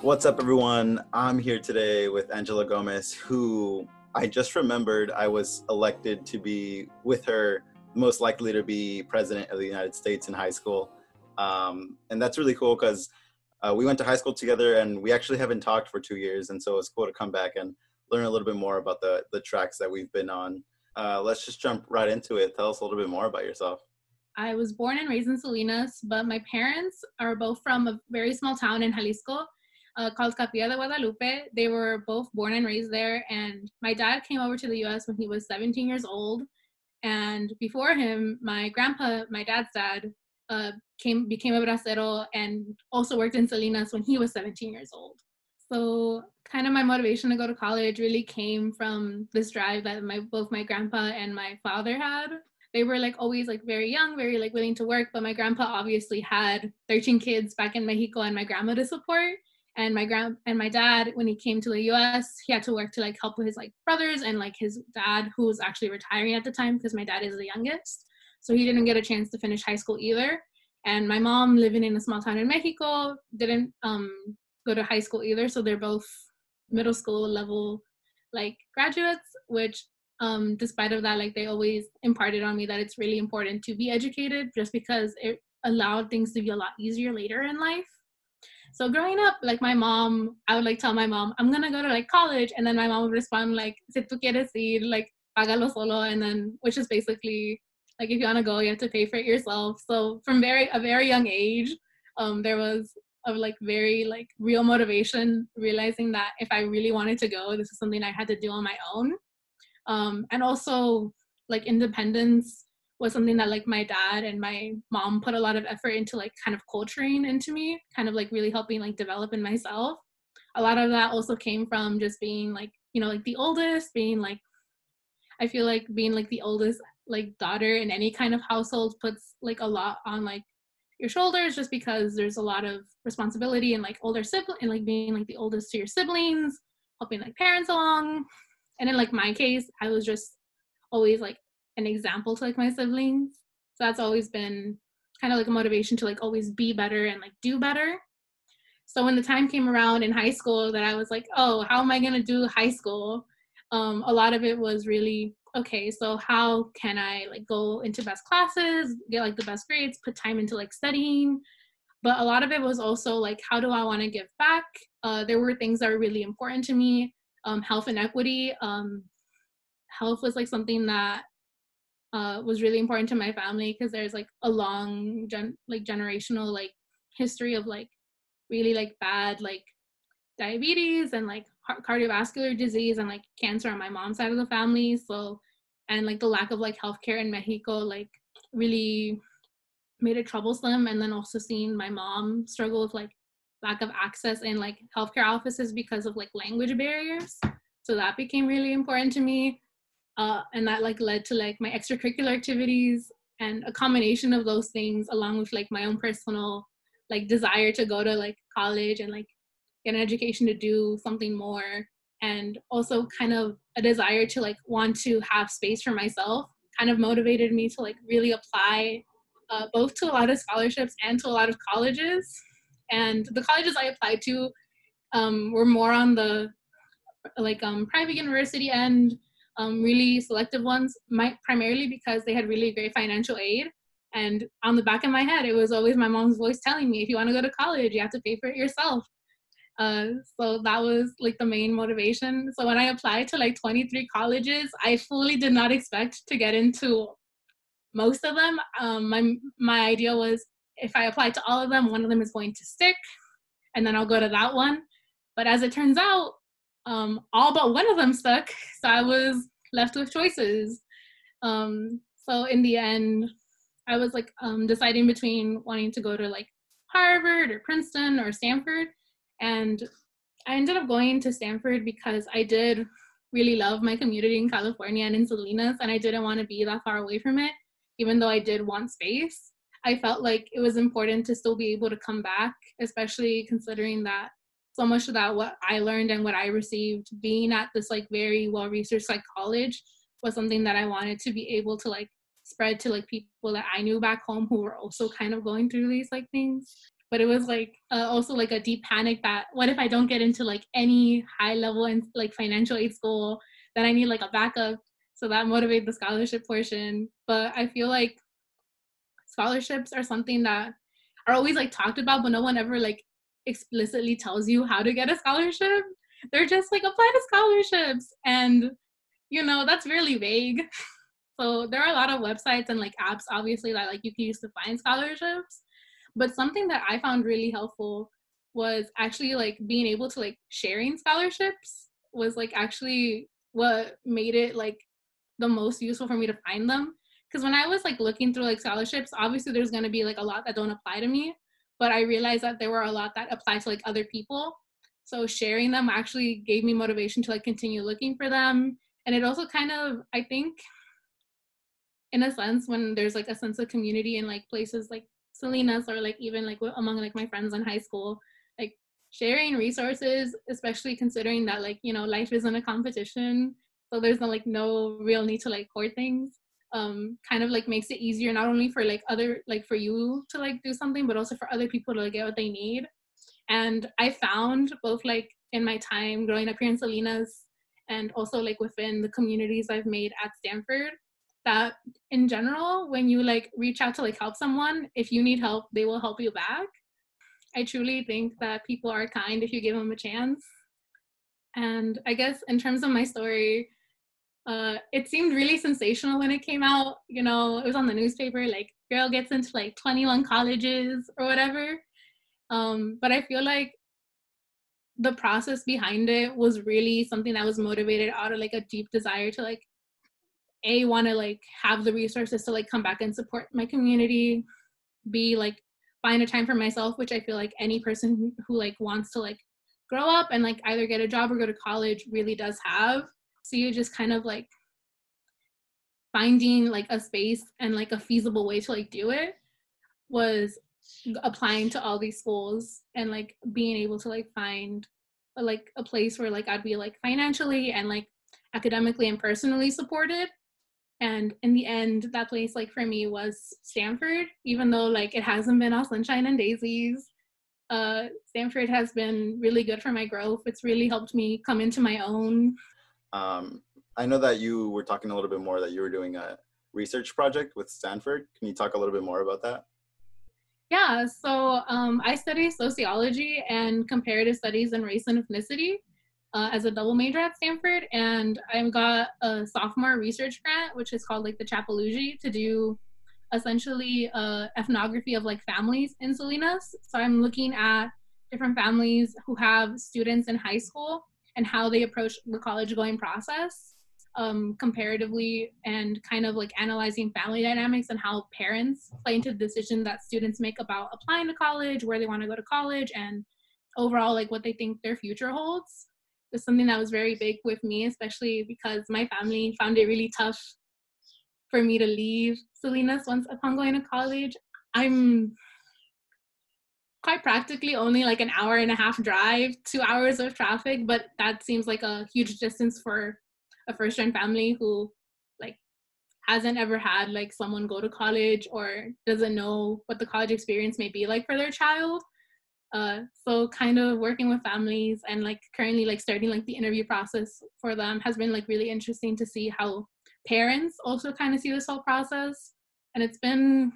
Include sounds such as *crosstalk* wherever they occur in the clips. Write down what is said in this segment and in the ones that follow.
What's up, everyone? I'm here today with Angela Gomez, who I just remembered I was elected to be with her, most likely to be president of the United States in high school. Um, and that's really cool because uh, we went to high school together and we actually haven't talked for two years. And so it's cool to come back and learn a little bit more about the, the tracks that we've been on. Uh, let's just jump right into it. Tell us a little bit more about yourself. I was born and raised in Salinas, but my parents are both from a very small town in Jalisco uh, called Capilla de Guadalupe. They were both born and raised there. And my dad came over to the US when he was 17 years old. And before him, my grandpa, my dad's dad, uh, came became a bracero and also worked in Salinas when he was 17 years old. So kind of my motivation to go to college really came from this drive that my both my grandpa and my father had they were like always like very young, very like willing to work. But my grandpa obviously had 13 kids back in Mexico and my grandma to support. And my grand and my dad, when he came to the US, he had to work to like help with his like brothers and like his dad, who was actually retiring at the time because my dad is the youngest. So he didn't get a chance to finish high school either. And my mom, living in a small town in Mexico, didn't um, go to high school either. So they're both middle school level like graduates, which um, despite of that, like they always imparted on me that it's really important to be educated just because it allowed things to be a lot easier later in life. So growing up, like my mom, I would like tell my mom, I'm gonna go to like college, and then my mom would respond like, "Si tú quieres ir, like págalo solo," and then which is basically like if you wanna go, you have to pay for it yourself. So from very a very young age, um, there was a like very like real motivation, realizing that if I really wanted to go, this is something I had to do on my own um, and also like independence was something that like my dad and my mom put a lot of effort into like kind of culturing into me kind of like really helping like develop in myself. A lot of that also came from just being like you know like the oldest being like i feel like being like the oldest like daughter in any kind of household puts like a lot on like your shoulders just because there's a lot of responsibility and like older sibling and like being like the oldest to your siblings helping like parents along. And in like my case i was just always like an example to like my siblings. So that's always been kind of like a motivation to like always be better and like do better. So when the time came around in high school that i was like oh how am i to do high school? Um, a lot of it was really okay so how can i like go into best classes get like the best grades put time into like studying? But a lot of it was also like how do i want to give back? Uh, there were things that were really important to me. Um, health inequity. Um, health was like something that uh, was really important to my family because there's like a long gen- like generational like history of like really like bad like diabetes and like heart- cardiovascular disease and like cancer on my mom's side of the family so and like the lack of like healthcare in mexico like really made it troublesome and then also seeing my mom struggle with like lack of access in like healthcare offices because of like language barriers. So that became really important to me. Uh, and that like led to like my extracurricular activities and a combination of those things along with like my own personal like desire to go to like college and like get an education to do something more. And also kind of a desire to like want to have space for myself kind of motivated me to like really apply uh, both to a lot of scholarships and to a lot of colleges. And the colleges I applied to um, were more on the like um, private university end, um, really selective ones, my, primarily because they had really great financial aid. And on the back of my head, it was always my mom's voice telling me, if you want to go to college, you have to pay for it yourself. Uh, so that was like the main motivation. So when I applied to like 23 colleges, I fully did not expect to get into most of them. Um, my my idea was if I apply to all of them, one of them is going to stick, and then I'll go to that one. But as it turns out, um, all but one of them stuck, so I was left with choices. Um, so in the end, I was like um, deciding between wanting to go to like Harvard or Princeton or Stanford, and I ended up going to Stanford because I did really love my community in California and in Salinas, and I didn't want to be that far away from it, even though I did want space. I felt like it was important to still be able to come back, especially considering that so much of that what I learned and what I received being at this like very well researched like college was something that I wanted to be able to like spread to like people that I knew back home who were also kind of going through these like things. but it was like uh, also like a deep panic that what if I don't get into like any high level and like financial aid school, then I need like a backup. So that motivated the scholarship portion. But I feel like scholarships are something that are always like talked about, but no one ever like explicitly tells you how to get a scholarship. They're just like apply to scholarships. And, you know, that's really vague. *laughs* So there are a lot of websites and like apps, obviously, that like you can use to find scholarships. But something that I found really helpful was actually like being able to like sharing scholarships was like actually what made it like the most useful for me to find them because when I was like looking through like scholarships, obviously there's gonna be like a lot that don't apply to me, but I realized that there were a lot that apply to like other people. So sharing them actually gave me motivation to like continue looking for them. And it also kind of, I think, in a sense, when there's like a sense of community in like places like Salinas or like even like among like my friends in high school, like sharing resources, especially considering that like, you know, life isn't a competition. So there's no like no real need to like hoard things um kind of like makes it easier not only for like other like for you to like do something but also for other people to like, get what they need. And i found both like in my time growing up here in salinas and also like within the communities i've made at stanford that in general when you like reach out to like help someone if you need help they will help you back. I truly think that people are kind if you give them a chance. And i guess in terms of my story uh, it seemed really sensational when it came out. You know, it was on the newspaper, like girl gets into like 21 colleges or whatever. Um, but I feel like the process behind it was really something that was motivated out of like a deep desire to like a want to like have the resources to like come back and support my community b like find a time for myself which i feel like any person who, who like wants to like grow up and like either get a job or go to college really does have so you just kind of like finding like a space and like a feasible way to like do it was applying to all these schools and like being able to like find a, like a place where like I'd be like financially and like academically and personally supported. And in the end that place like for me was Stanford even though like it hasn't been all sunshine and daisies. Uh Stanford has been really good for my growth. It's really helped me come into my own um, I know that you were talking a little bit more that you were doing a research project with Stanford. Can you talk a little bit more about that? Yeah, so um, I study sociology and comparative studies in race and ethnicity uh, as a double major at Stanford, and I got a sophomore research grant, which is called like the Chappell Lougee, to do essentially uh, ethnography of like families in Salinas. So I'm looking at different families who have students in high school and how they approach the college going process um, comparatively and kind of like analyzing family dynamics and how parents play into the decision that students make about applying to college, where they want to go to college, and overall like what they think their future holds. Is something that was very big with me, especially because my family found it really tough for me to leave Salinas once upon going to college. I'm quite practically only like an hour and a half drive, two hours of traffic, but that seems like a huge distance for a first gen family who like hasn't ever had like someone go to college or doesn't know what the college experience may be like for their child. Uh, so kind of working with families and like currently like starting like the interview process for them has been like really interesting to see how parents also kind of see this whole process and it's been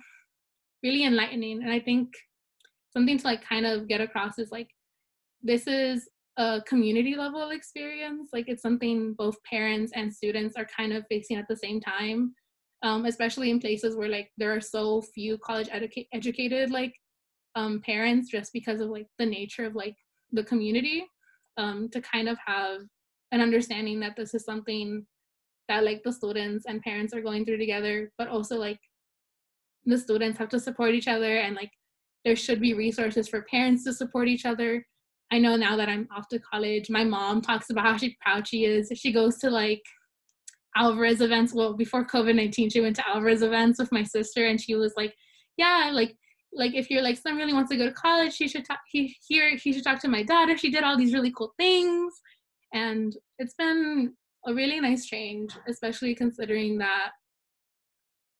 really enlightening and i think something to like kind of get across is like this is a community level experience. Like it's something both parents and students are kind of facing at the same time um, especially in places where like there are so few college educa- educated like um, parents just because of like the nature of like the community um, to kind of have an understanding that this is something that like the students and parents are going through together but also like the students have to support each other and like there should be resources for parents to support each other. I know now that I'm off to college, my mom talks about how she proud she is. She goes to like Alvarez events. Well, before COVID 19, she went to Alvarez events with my sister, and she was like, Yeah, like, like if you're like son really wants to go to college, she should talk he here he should talk to my daughter. She did all these really cool things. And it's been a really nice change, especially considering that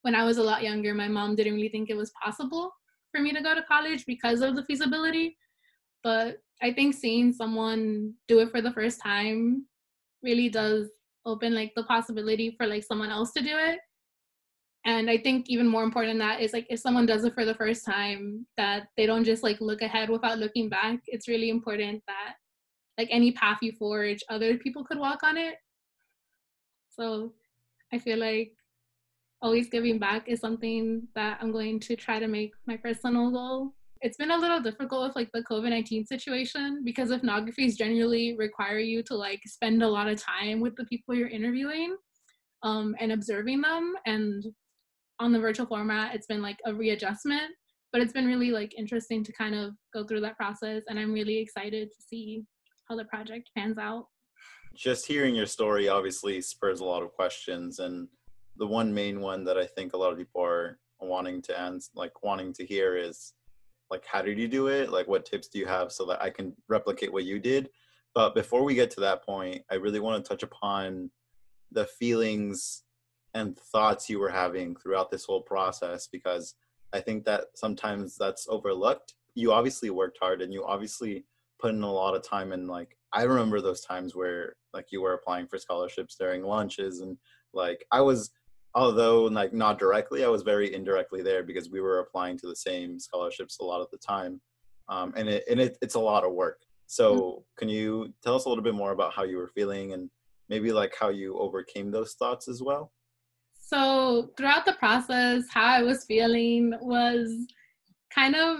when I was a lot younger, my mom didn't really think it was possible for me to go to college because of the feasibility. But I think seeing someone do it for the first time really does open like the possibility for like someone else to do it. And I think even more important than that is like if someone does it for the first time, that they don't just like look ahead without looking back. It's really important that like any path you forge, other people could walk on it. So I feel like always giving back is something that I'm going to try to make my personal goal. It's been a little difficult with like the COVID 19 situation because ethnographies generally require you to like spend a lot of time with the people you're interviewing um, and observing them. And on the virtual format, it's been like a readjustment, but it's been really like interesting to kind of go through that process. And I'm really excited to see how the project pans out. Just hearing your story obviously spurs a lot of questions and the one main one that I think a lot of people are wanting to answer, like wanting to hear is like, how did you do it? Like, what tips do you have so that I can replicate what you did? But before we get to that point, I really want to touch upon the feelings and thoughts you were having throughout this whole process because I think that sometimes that's overlooked. You obviously worked hard and you obviously put in a lot of time and like I remember those times where like you were applying for scholarships during lunches and like I was although like not directly, I was very indirectly there because we were applying to the same scholarships a lot of the time, um, and it and it, it's a lot of work. So mm-hmm. can you tell us a little bit more about how you were feeling and maybe like how you overcame those thoughts as well? So throughout the process, how I was feeling was kind of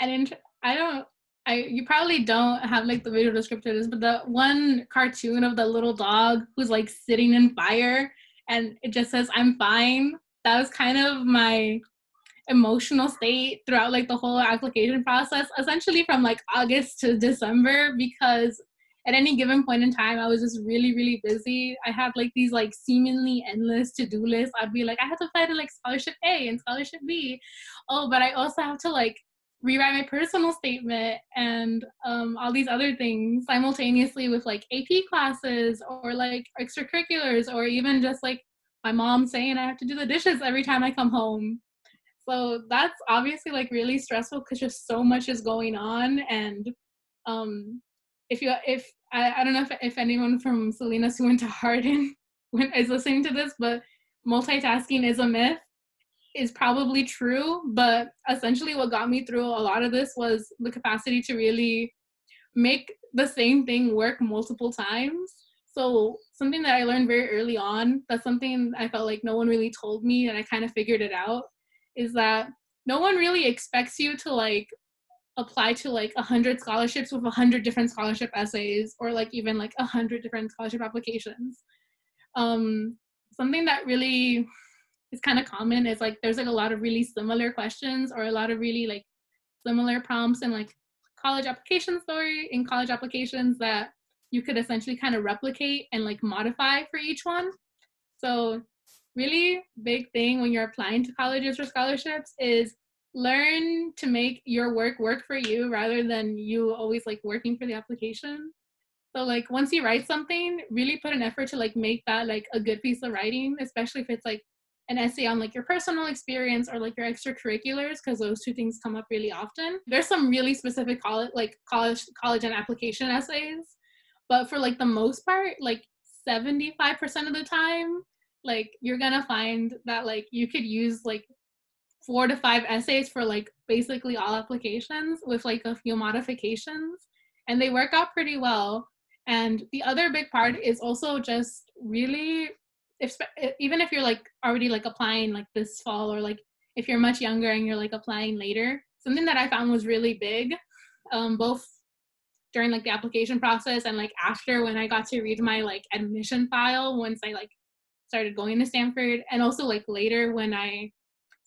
an int- I don't I you probably don't have like the video description but the one cartoon of the little dog who's like sitting in fire and it just says I'm fine. That was kind of my emotional state throughout like the whole application process, essentially from like August to December because at any given point in time, I was just really, really busy. I had like these like seemingly endless to-do lists. I'd be like, I have to apply to like scholarship A and scholarship B. Oh, but I also have to like rewrite my personal statement and um, all these other things simultaneously with like AP classes or like extracurriculars or even just like my mom saying I have to do the dishes every time I come home. So that's obviously like really stressful because just so much is going on and um, if you if I, I don't know if, if anyone from Salinas who *laughs* went to Hardin is listening to this, but multitasking is a myth is probably true, but essentially what got me through a lot of this was the capacity to really make the same thing work multiple times. So something that I learned very early on, that's something I felt like no one really told me and I kind of figured it out, is that no one really expects you to like apply to like a hundred scholarships with a hundred different scholarship essays or like even like a hundred different scholarship applications. Um, something that really is kind of common is like there's like a lot of really similar questions or a lot of really like similar prompts in like college application story in college applications that you could essentially kind of replicate and like modify for each one. So really big thing when you're applying to colleges or scholarships is learn to make your work work for you rather than you always like working for the application. So like once you write something, really put an effort to like make that like a good piece of writing, especially if it's like an essay on like your personal experience or like your extracurriculars because those two things come up really often. There's some really specific college like college college and application essays, but for like the most part, like 75% of the time, like you're gonna find that like you could use like four to five essays for like basically all applications with like a few modifications and they work out pretty well. And the other big part is also just really if even if you're like already like applying like this fall or like if you're much younger and you're like applying later something that i found was really big um, both during like the application process and like after when i got to read my like admission file once i like started going to stanford and also like later when i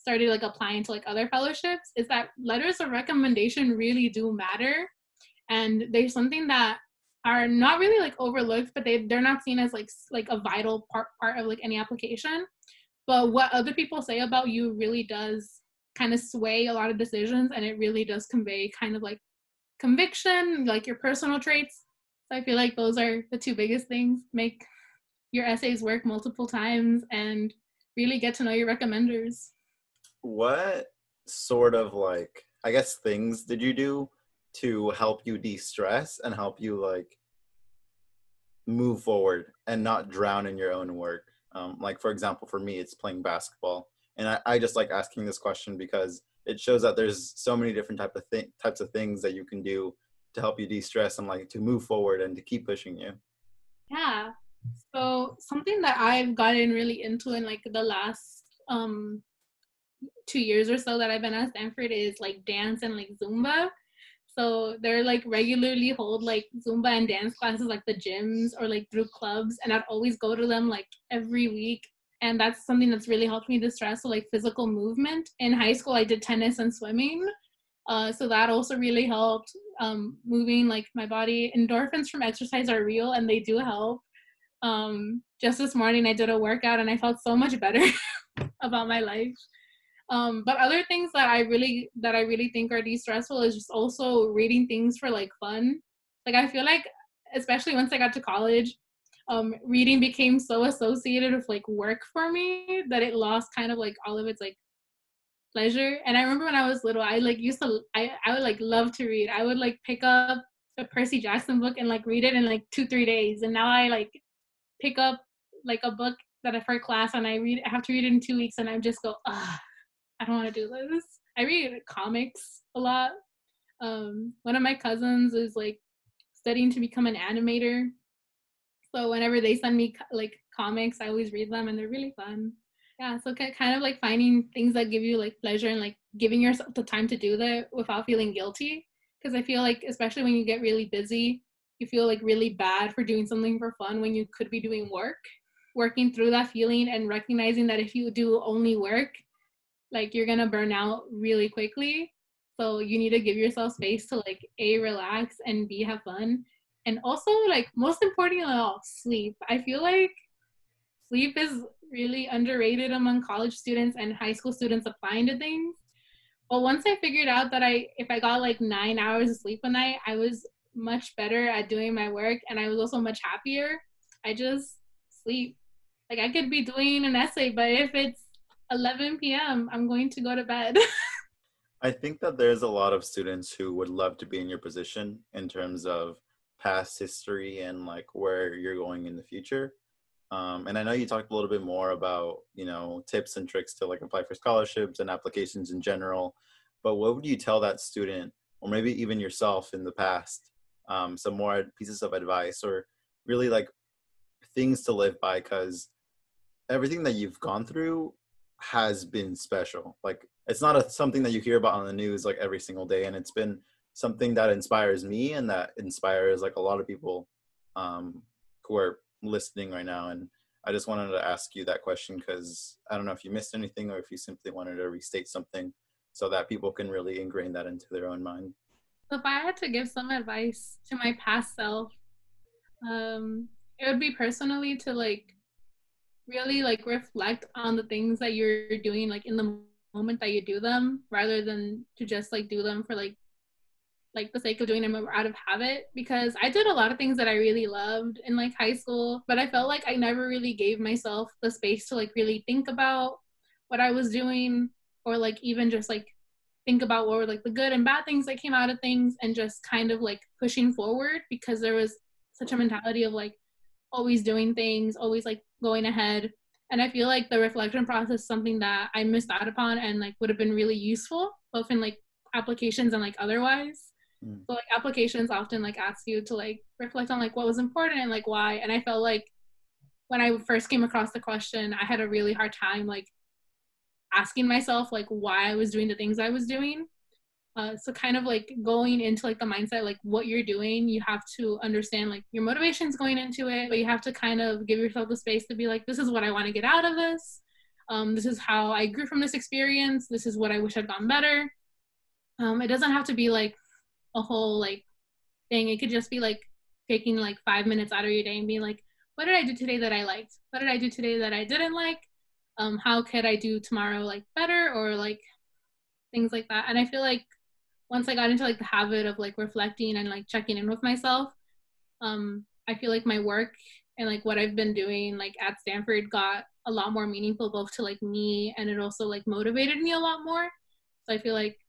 started like applying to like other fellowships is that letters of recommendation really do matter. And there's something that are not really like overlooked, but they they're not seen as like like a vital part part of like any application. But what other people say about you really does kind of sway a lot of decisions, and it really does convey kind of like conviction, like your personal traits. So I feel like those are the two biggest things. Make your essays work multiple times and really get to know your recommenders. What sort of like I guess things did you do to help you de-stress and help you like move forward and not drown in your own work? Um, like for example, for me, it's playing basketball, and I, I just like asking this question because it shows that there's so many different type of th- types of things that you can do to help you de-stress and like to move forward and to keep pushing you. Yeah. So something that I've gotten really into in like the last um two years or so that I've been at Stanford is like dance and like Zumba. So they're like regularly hold like Zumba and dance classes like the gyms or like through clubs and I'd always go to them like every week and that's something that's really helped me distress so like physical movement. In high school I did tennis and swimming. Uh, so that also really helped um, moving like my body. Endorphins from exercise are real and they do help. Um, just this morning I did a workout and I felt so much better *laughs* about my life. Um, but other things that I really that I really think are de-stressful is just also reading things for like fun. Like I feel like especially once I got to college, um, reading became so associated with like work for me that it lost kind of like all of its like pleasure. And I remember when I was little, I like used to I, I would like love to read. I would like pick up a Percy Jackson book and like read it in like two, three days. And now I like pick up like a book that I for class and I read I have to read it in two weeks and I just go, ah I don't want to do this. I read comics a lot. Um, one of my cousins is like studying to become an animator. So whenever they send me like comics, I always read them and they're really fun. Yeah, so kind of like finding things that give you like pleasure and like giving yourself the time to do that without feeling guilty. Because I feel like, especially when you get really busy, you feel like really bad for doing something for fun when you could be doing work. Working through that feeling and recognizing that if you do only work, like you're gonna burn out really quickly. So you need to give yourself space to like a relax and b have fun. And also like most importantly of all sleep. I feel like sleep is really underrated among college students and high school students applying to things. But once i figured out that i if i got like nine hours of sleep a night i was much better at doing my work and i was also much happier. I just sleep. Like i could be doing an essay but if it's 11 p.m. I'm going to go to bed. *laughs* I think that there's a lot of students who would love to be in your position in terms of past history and like where you're going in the future. Um, and I know you talked a little bit more about, you know, tips and tricks to like apply for scholarships and applications in general. But what would you tell that student, or maybe even yourself in the past, um, some more pieces of advice or really like things to live by? Because everything that you've gone through has been special. Like it's not a, something that you hear about on the news like every single day, and it's been something that inspires me and that inspires like a lot of people um, who are listening right now. And I just wanted to ask you that question because I don't know if you missed anything or if you simply wanted to restate something so that people can really ingrain that into their own mind. If I had to give some advice to my past self, um, it would be personally to like really like reflect on the things that you're doing like in the moment that you do them rather than to just like do them for like like the sake of doing them out of habit. Because I did a lot of things that I really loved in like high school, but I felt like I never really gave myself the space to like really think about what I was doing or like even just like think about what were like the good and bad things that came out of things and just kind of like pushing forward because there was such a mentality of like always doing things, always like going ahead. And I feel like the reflection process is something that I missed out upon and like would have been really useful, both in like applications and like otherwise. Mm. So like applications often like ask you to like reflect on like what was important and like why. And I felt like when I first came across the question, I had a really hard time like asking myself like why I was doing the things I was doing. Uh, so kind of like going into like the mindset like what you're doing you have to understand like your motivations going into it but you have to kind of give yourself the space to be like this is what i want to get out of this. Um, this is how i grew from this experience. This is what i wish I had gone better. Um, it doesn't have to be like a whole like thing. It could just be like taking like five minutes out of your day and being like what did i do today that i liked? What did i do today that i didn't like? Um, how could i do tomorrow like better? Or like things like that. And i feel like once I got into like the habit of like reflecting and like checking in with myself, um, I feel like my work and like what I've been doing like at Stanford got a lot more meaningful both to like me and it also like motivated me a lot more. So I feel like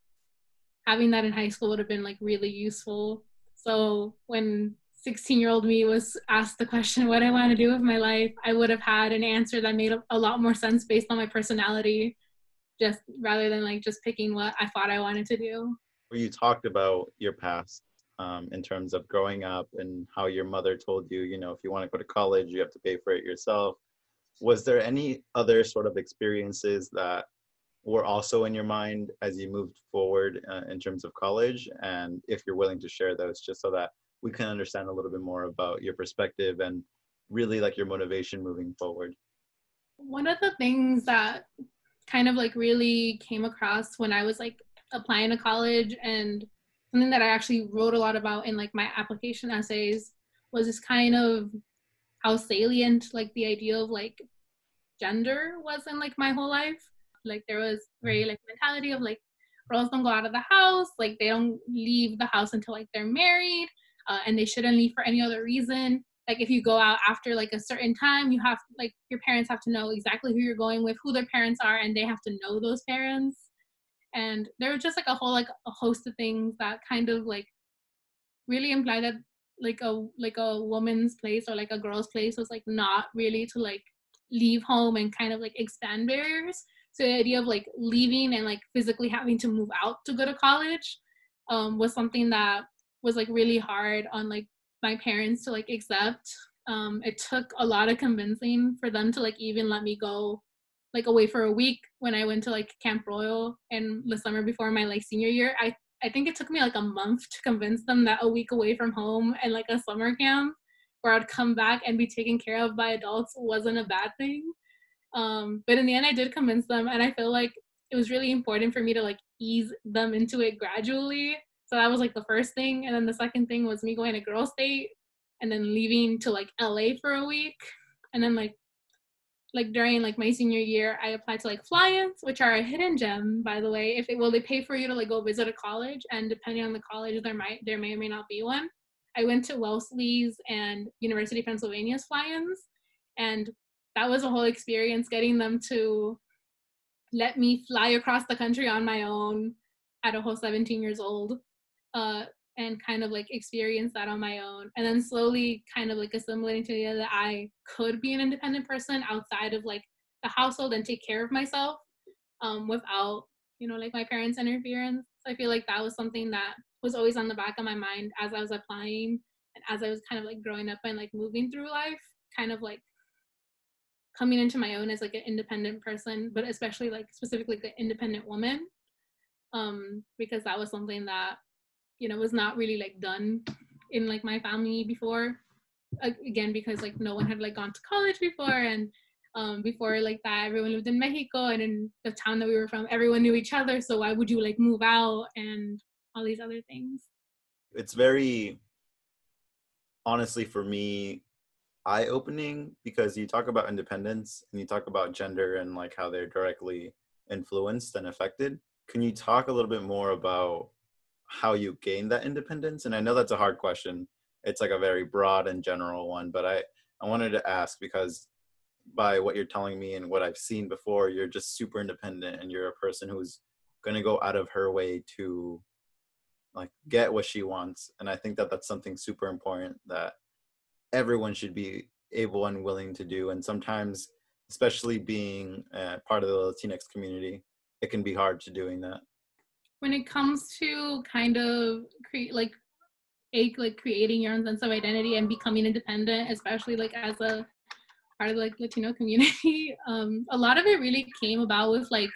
having that in high school would have been like really useful. So when 16 year old me was asked the question, what I want to do with my life, I would have had an answer that made a lot more sense based on my personality, just rather than like just picking what I thought I wanted to do. You talked about your past um, in terms of growing up and how your mother told you, you know, if you want to go to college, you have to pay for it yourself. Was there any other sort of experiences that were also in your mind as you moved forward uh, in terms of college? And if you're willing to share those, just so that we can understand a little bit more about your perspective and really like your motivation moving forward. One of the things that kind of like really came across when I was like applying to college and something that I actually wrote a lot about in like my application essays was this kind of how salient like the idea of like gender was in like my whole life. Like there was very mm-hmm. like mentality of like girls don't go out of the house, like they don't leave the house until like they're married, uh, and they shouldn't leave for any other reason. Like if you go out after like a certain time, you have like your parents have to know exactly who you're going with, who their parents are, and they have to know those parents. And there was just like a whole like a host of things that kind of like really imply that like a like a woman's place or like a girl's place was like not really to like leave home and kind of like expand barriers. So the idea of like leaving and like physically having to move out to go to college um, was something that was like really hard on like my parents to like accept. Um, it took a lot of convincing for them to like even let me go like away for a week when i went to like camp royal in the summer before my like senior year i i think it took me like a month to convince them that a week away from home and like a summer camp where i'd come back and be taken care of by adults wasn't a bad thing um, but in the end i did convince them and i feel like it was really important for me to like ease them into it gradually so that was like the first thing. And then the second thing was me going to Girls State and then leaving to like LA for a week. And then like like during like my senior year, I applied to like fly-ins, which are a hidden gem, by the way. If it will they pay for you to like go visit a college, and depending on the college, there might there may or may not be one. I went to Wellesley's and University of Pennsylvania's fly-ins, and that was a whole experience getting them to let me fly across the country on my own at a whole 17 years old uh, and kind of like experience that on my own and then slowly kind of like assimilating to the idea that i could be an independent person outside of like the household and take care of myself um, without you know like my parents interference. So i feel like that was something that was always on the back of my mind as i was applying and as i was kind of like growing up and like moving through life kind of like coming into my own as like an independent person but especially like specifically an independent woman um because that was something that you know was not really like done in like my family before. Again because like no one had like gone to college before and um, before like that everyone lived in mexico and in the town that we were from everyone knew each other so why would you like move out and all these other things? It's very honestly for me eye-opening because you talk about independence and you talk about gender and like how they're directly influenced and affected. Can you talk a little bit more about how you gain that independence and i know that's a hard question. It's like a very broad and general one but i i wanted to ask because by what you're telling me and what i've seen before you're just super independent and you're a person who's going to go out of her way to like get what she wants and i think that that's something super important that everyone should be able and willing to do and sometimes especially being uh, part of the latinx community it can be hard to doing that when it comes to kind of create like a like creating your own sense of identity and becoming independent, especially like as a part of like Latino community, *laughs* um, a lot of it really came about with like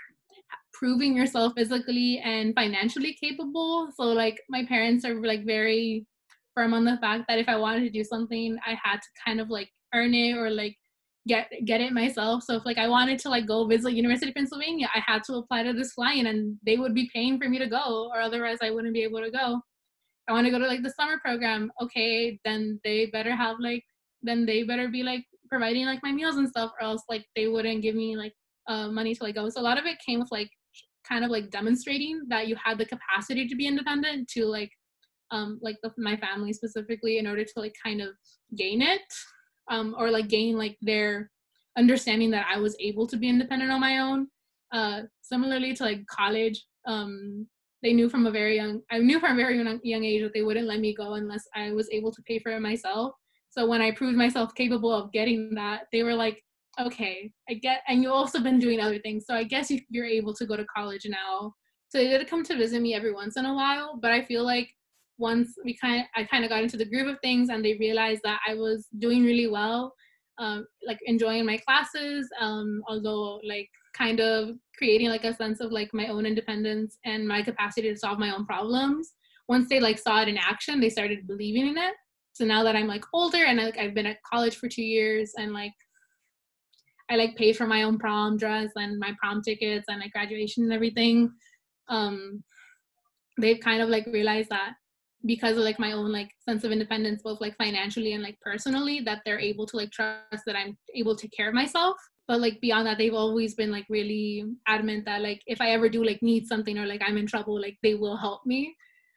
proving yourself physically and financially capable. So like my parents are like very firm on the fact that if I wanted to do something, I had to kind of like earn it or like get get it myself. So if like I wanted to like go visit University of Pennsylvania, I had to apply to this fly-in and they would be paying for me to go or otherwise I wouldn't be able to go. I want to go to like the summer program. Okay, then they better have like then they better be like providing like my meals and stuff or else like they wouldn't give me like uh, money to like go. So a lot of it came with like kind of like demonstrating that you had the capacity to be independent to like um like the, my family specifically in order to like kind of gain it um, or like gain like their understanding that I was able to be independent on my own. Uh, similarly to like college, um, they knew from a very young I knew from a very young, young age that they wouldn't let me go unless I was able to pay for it myself. So when I proved myself capable of getting that, they were like, okay, I get, and you've also been doing other things. So I guess you're able to go to college now. So they did come to visit me every once in a while, but I feel like once we kind of, I kind of got into the groove of things and they realized that I was doing really well, um, like enjoying my classes, um, although like kind of creating like a sense of like my own independence and my capacity to solve my own problems. Once they like saw it in action, they started believing in it. So now that I'm like older and like I've been at college for two years and like I like paid for my own prom dress and my prom tickets and like graduation and everything. Um, they've kind of like realized that because of like my own like sense of independence, both like financially and like personally, that they're able to like trust that I'm able to take care of myself. But like beyond that, they've always been like really adamant that like if I ever do like need something or like I'm in trouble, like they will help me.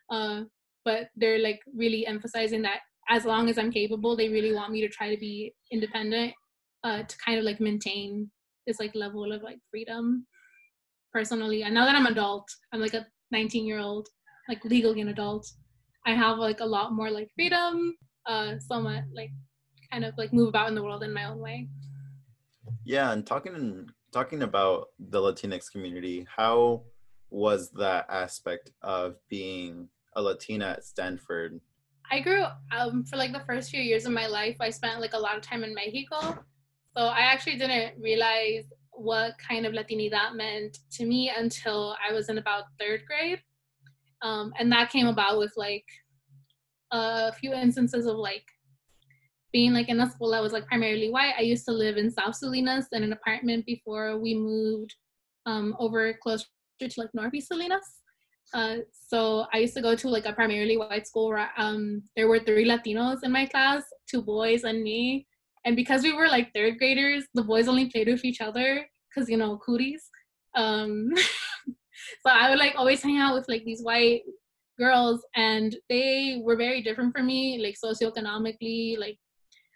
Uh, but they're like really emphasizing that as long as I'm capable, they really want me to try to be independent uh, to kind of like maintain this like level of like freedom personally. And now that I'm adult, I'm like a 19 year old, like legally an adult. I have like a lot more like freedom, uh, somewhat like kind of like move about in the world in my own way. Yeah, and talking and talking about the Latinx community, how was that aspect of being a Latina at Stanford? I grew um, for like the first few years of my life. I spent like a lot of time in Mexico, so I actually didn't realize what kind of Latinidad meant to me until I was in about third grade. Um, and that came about with like a few instances of like being like in a school that was like primarily white. I used to live in South Salinas in an apartment before we moved um, over closer to like Northeast Salinas. Uh, so I used to go to like a primarily white school where um, there were three Latinos in my class, two boys and me. And because we were like third graders, the boys only played with each other because you know cooties. Um, *laughs* so I would like always hang out with like these white girls, and they were very different from me, like socioeconomically, like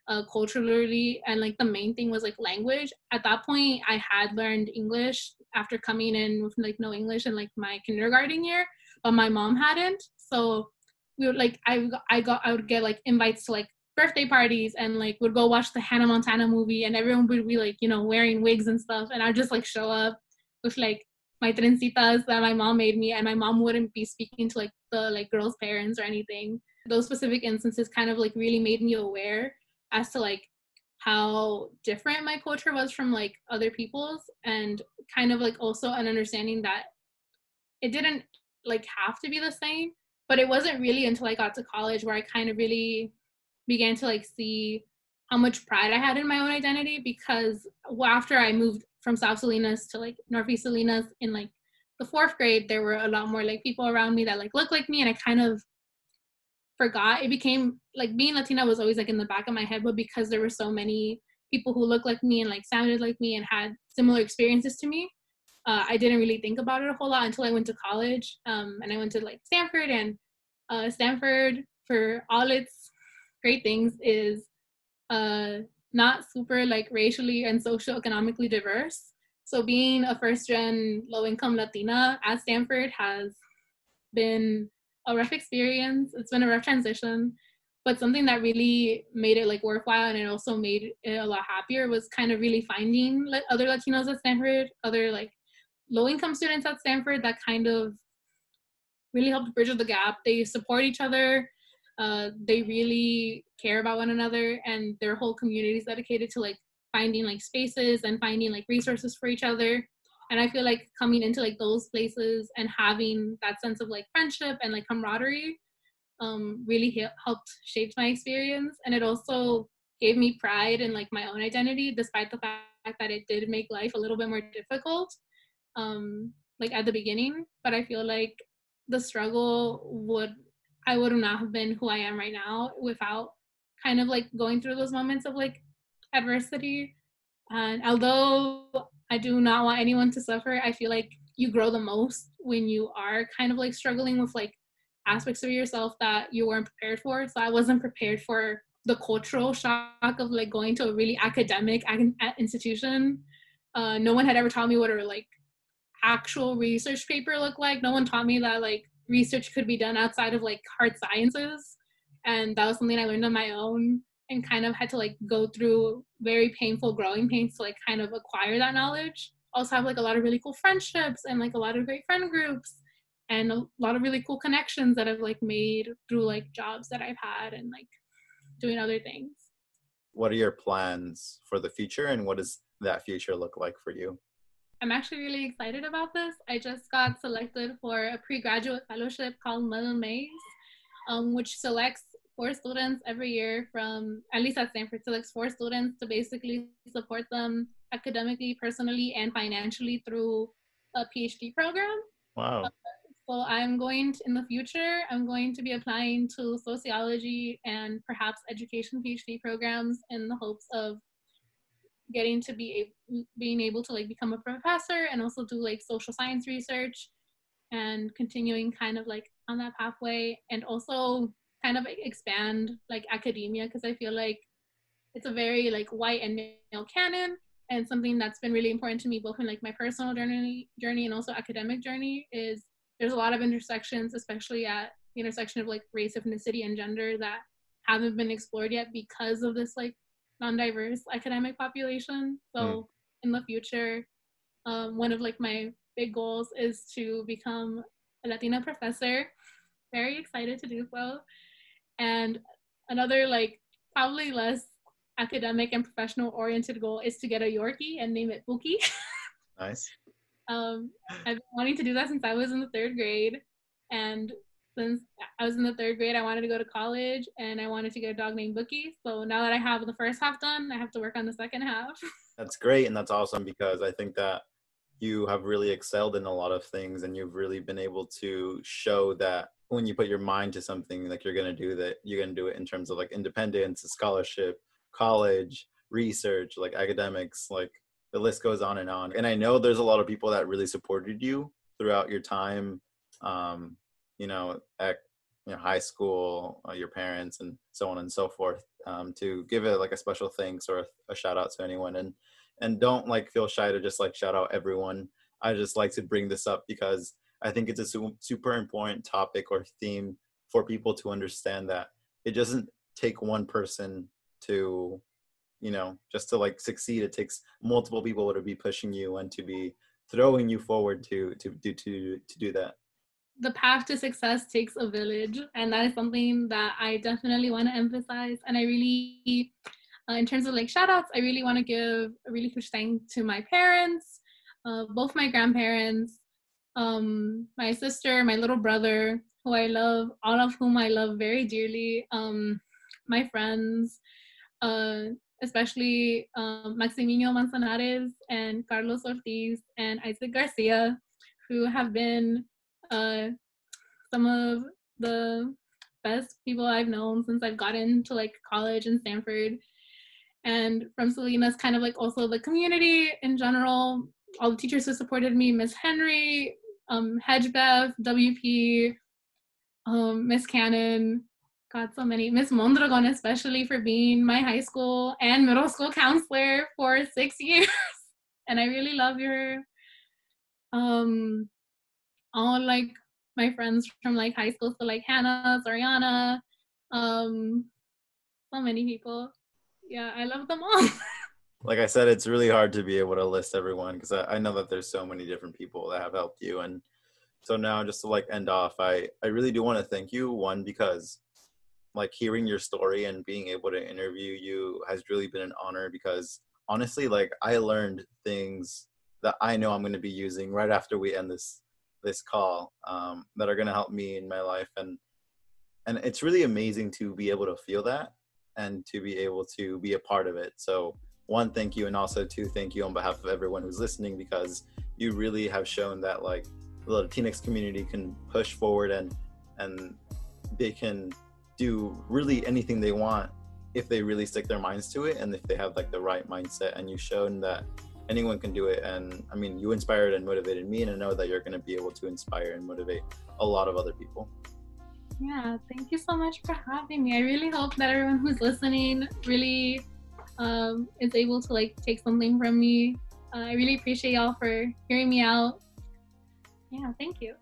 uh, culturally, and like the main thing was like language. At that point, I had learned English after coming in with like no English in like my kindergarten year, but my mom hadn't. So we would like I I got I would get like invites to like birthday parties and like would go watch the Hannah Montana movie and everyone would be like, you know, wearing wigs and stuff. And I'd just like show up with like my trencitas that my mom made me and my mom wouldn't be speaking to like the like girls' parents or anything. Those specific instances kind of like really made me aware as to like how different my culture was from like other people's and kind of like also an understanding that it didn't like have to be the same but it wasn't really until i got to college where i kind of really began to like see how much pride I had in my own identity because after I moved from South Salinas to like Northeast Salinas in like the fourth grade, there were a lot more like people around me that like looked like me, and I kind of forgot. It became like being Latina was always like in the back of my head, but because there were so many people who looked like me and like sounded like me and had similar experiences to me, uh, I didn't really think about it a whole lot until I went to college. Um, and I went to like Stanford, and uh, Stanford for all its great things is uh, not super like racially and socioeconomically diverse. So being a first gen low income Latina at Stanford has been a rough experience. It's been a rough transition, but something that really made it like worthwhile and it also made it a lot happier was kind of really finding like other Latinos at Stanford, other like low income students at Stanford that kind of really helped bridge the gap. They support each other uh, they really care about one another and their whole community is dedicated to like finding like spaces and finding like resources for each other. And i feel like coming into like those places and having that sense of like friendship and like camaraderie um, really helped shape my experience. And it also gave me pride in like my own identity despite the fact that it did make life a little bit more difficult um, like at the beginning. But i feel like the struggle would I would not have been who I am right now without kind of like going through those moments of like adversity. And although I do not want anyone to suffer, I feel like you grow the most when you are kind of like struggling with like aspects of yourself that you weren't prepared for. So I wasn't prepared for the cultural shock of like going to a really academic institution. Uh, no one had ever taught me what a like actual research paper looked like. No one taught me that like research could be done outside of like hard sciences. And that was something I learned on my own and kind of had to like go through very painful growing pains to like kind of acquire that knowledge. Also have like a lot of really cool friendships and like a lot of great friend groups and a lot of really cool connections that I've like made through like jobs that I've had and like doing other things. What are your plans for the future and what does that future look like for you? I'm actually really excited about this. I just got selected for a pre-graduate fellowship called Mellon Mays, um, which selects four students every year from, at least at Stanford, selects four students to basically support them academically, personally, and financially through a PhD program. Wow. Uh, so I'm going to, in the future, I'm going to be applying to sociology and perhaps education PhD programs in the hopes of getting to be being able to like become a professor and also do like social science research and continuing kind of like on that pathway and also kind of expand like academia because I feel like it's a very like white and male canon and something that's been really important to me both in like my personal journey journey and also academic journey is there's a lot of intersections especially at the intersection of like race ethnicity and gender that haven't been explored yet because of this like non-diverse academic population so mm. in the future um, one of like my big goals is to become a latina professor very excited to do so and another like probably less academic and professional oriented goal is to get a yorkie and name it Buki. *laughs* nice um, I've been wanting to do that since I was in the third grade. And since I was in the third grade, I wanted to go to college and I wanted to get a dog named Bookie. So now that I have the first half done, I have to work on the second half. *laughs* That's great. And that's awesome because I think that you have really excelled in a lot of things and you've really been able to show that when you put your mind to something like you're going to do that you're going to do it in terms of like independence scholarship college research like academics like the list goes on and on. And I know there's a lot of people that really supported you throughout your time, um, you know, at you know, high school, uh, your parents, and so on and so forth. Um, to give it like a special thanks or a, shout out to anyone, and and don't like feel shy to just like shout out everyone. I just like to bring this up because I think it's a su- super important topic or theme for people to understand that it doesn't take one person to you know just to like succeed it takes multiple people to be pushing you and to be throwing you forward to to do to to do that the path to success takes a village and that is something that i definitely want to emphasize and i really uh, in terms of like shout outs i really want to give a really huge thank to my parents uh, both my grandparents um, my sister my little brother who i love all of whom i love very dearly um, my friends uh, especially um, Maximino Manzanares and Carlos Ortiz and Isaac Garcia, who have been uh, some of the best people I've known since I've gotten to like college in Stanford. And from Salinas, kind of like also the community in general, all the teachers who supported me, Miss Henry, um, Hedgebev, WP, um, Miss Cannon, got so many. Miss Mondragon, especially for being my high school and middle school counselor for six *laughs* years. and I really love your um all like my friends from like high school, so like Hannah, Soriana, um so many people. Yeah, I love them all. *laughs* like I said, it's really hard to be able to list everyone because I, I know that there's so many different people that have helped you and so now just to like end off i i really do want to thank you one because like hearing your story and being able to interview you has really been an honor because honestly like i learned things that i know i'm going to be using right after we end this this call um, that are going to help me in my life and and it's really amazing to be able to feel that and to be able to be a part of it. So one thank you and also two thank you on behalf of everyone who's listening because you really have shown that like the latinx community can push forward and and they can do really anything they want if they really stick their minds to it and if they have like the right mindset and you've shown that anyone can do it. And i mean you inspired and motivated me and i know that you're going to be able to inspire and motivate a lot of other people. Yeah thank you so much for having me. I really hope that everyone who's listening really um, is able to like take something from me. Uh, i really appreciate y'all for hearing me out. Yeah, thank you.